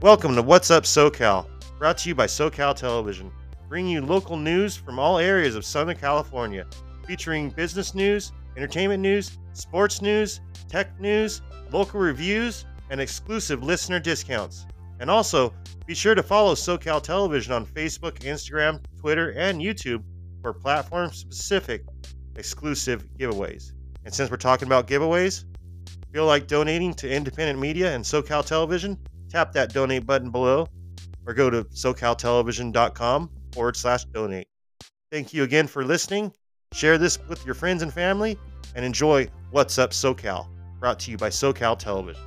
Welcome to What's Up SoCal, brought to you by SoCal Television, bringing you local news from all areas of Southern California, featuring business news, entertainment news, sports news, tech news, local reviews, and exclusive listener discounts. And also, be sure to follow SoCal Television on Facebook, Instagram, Twitter, and YouTube for platform specific exclusive giveaways. And since we're talking about giveaways, feel like donating to independent media and SoCal Television? Tap that donate button below or go to socaltelevision.com forward slash donate. Thank you again for listening. Share this with your friends and family and enjoy What's Up SoCal, brought to you by SoCal Television.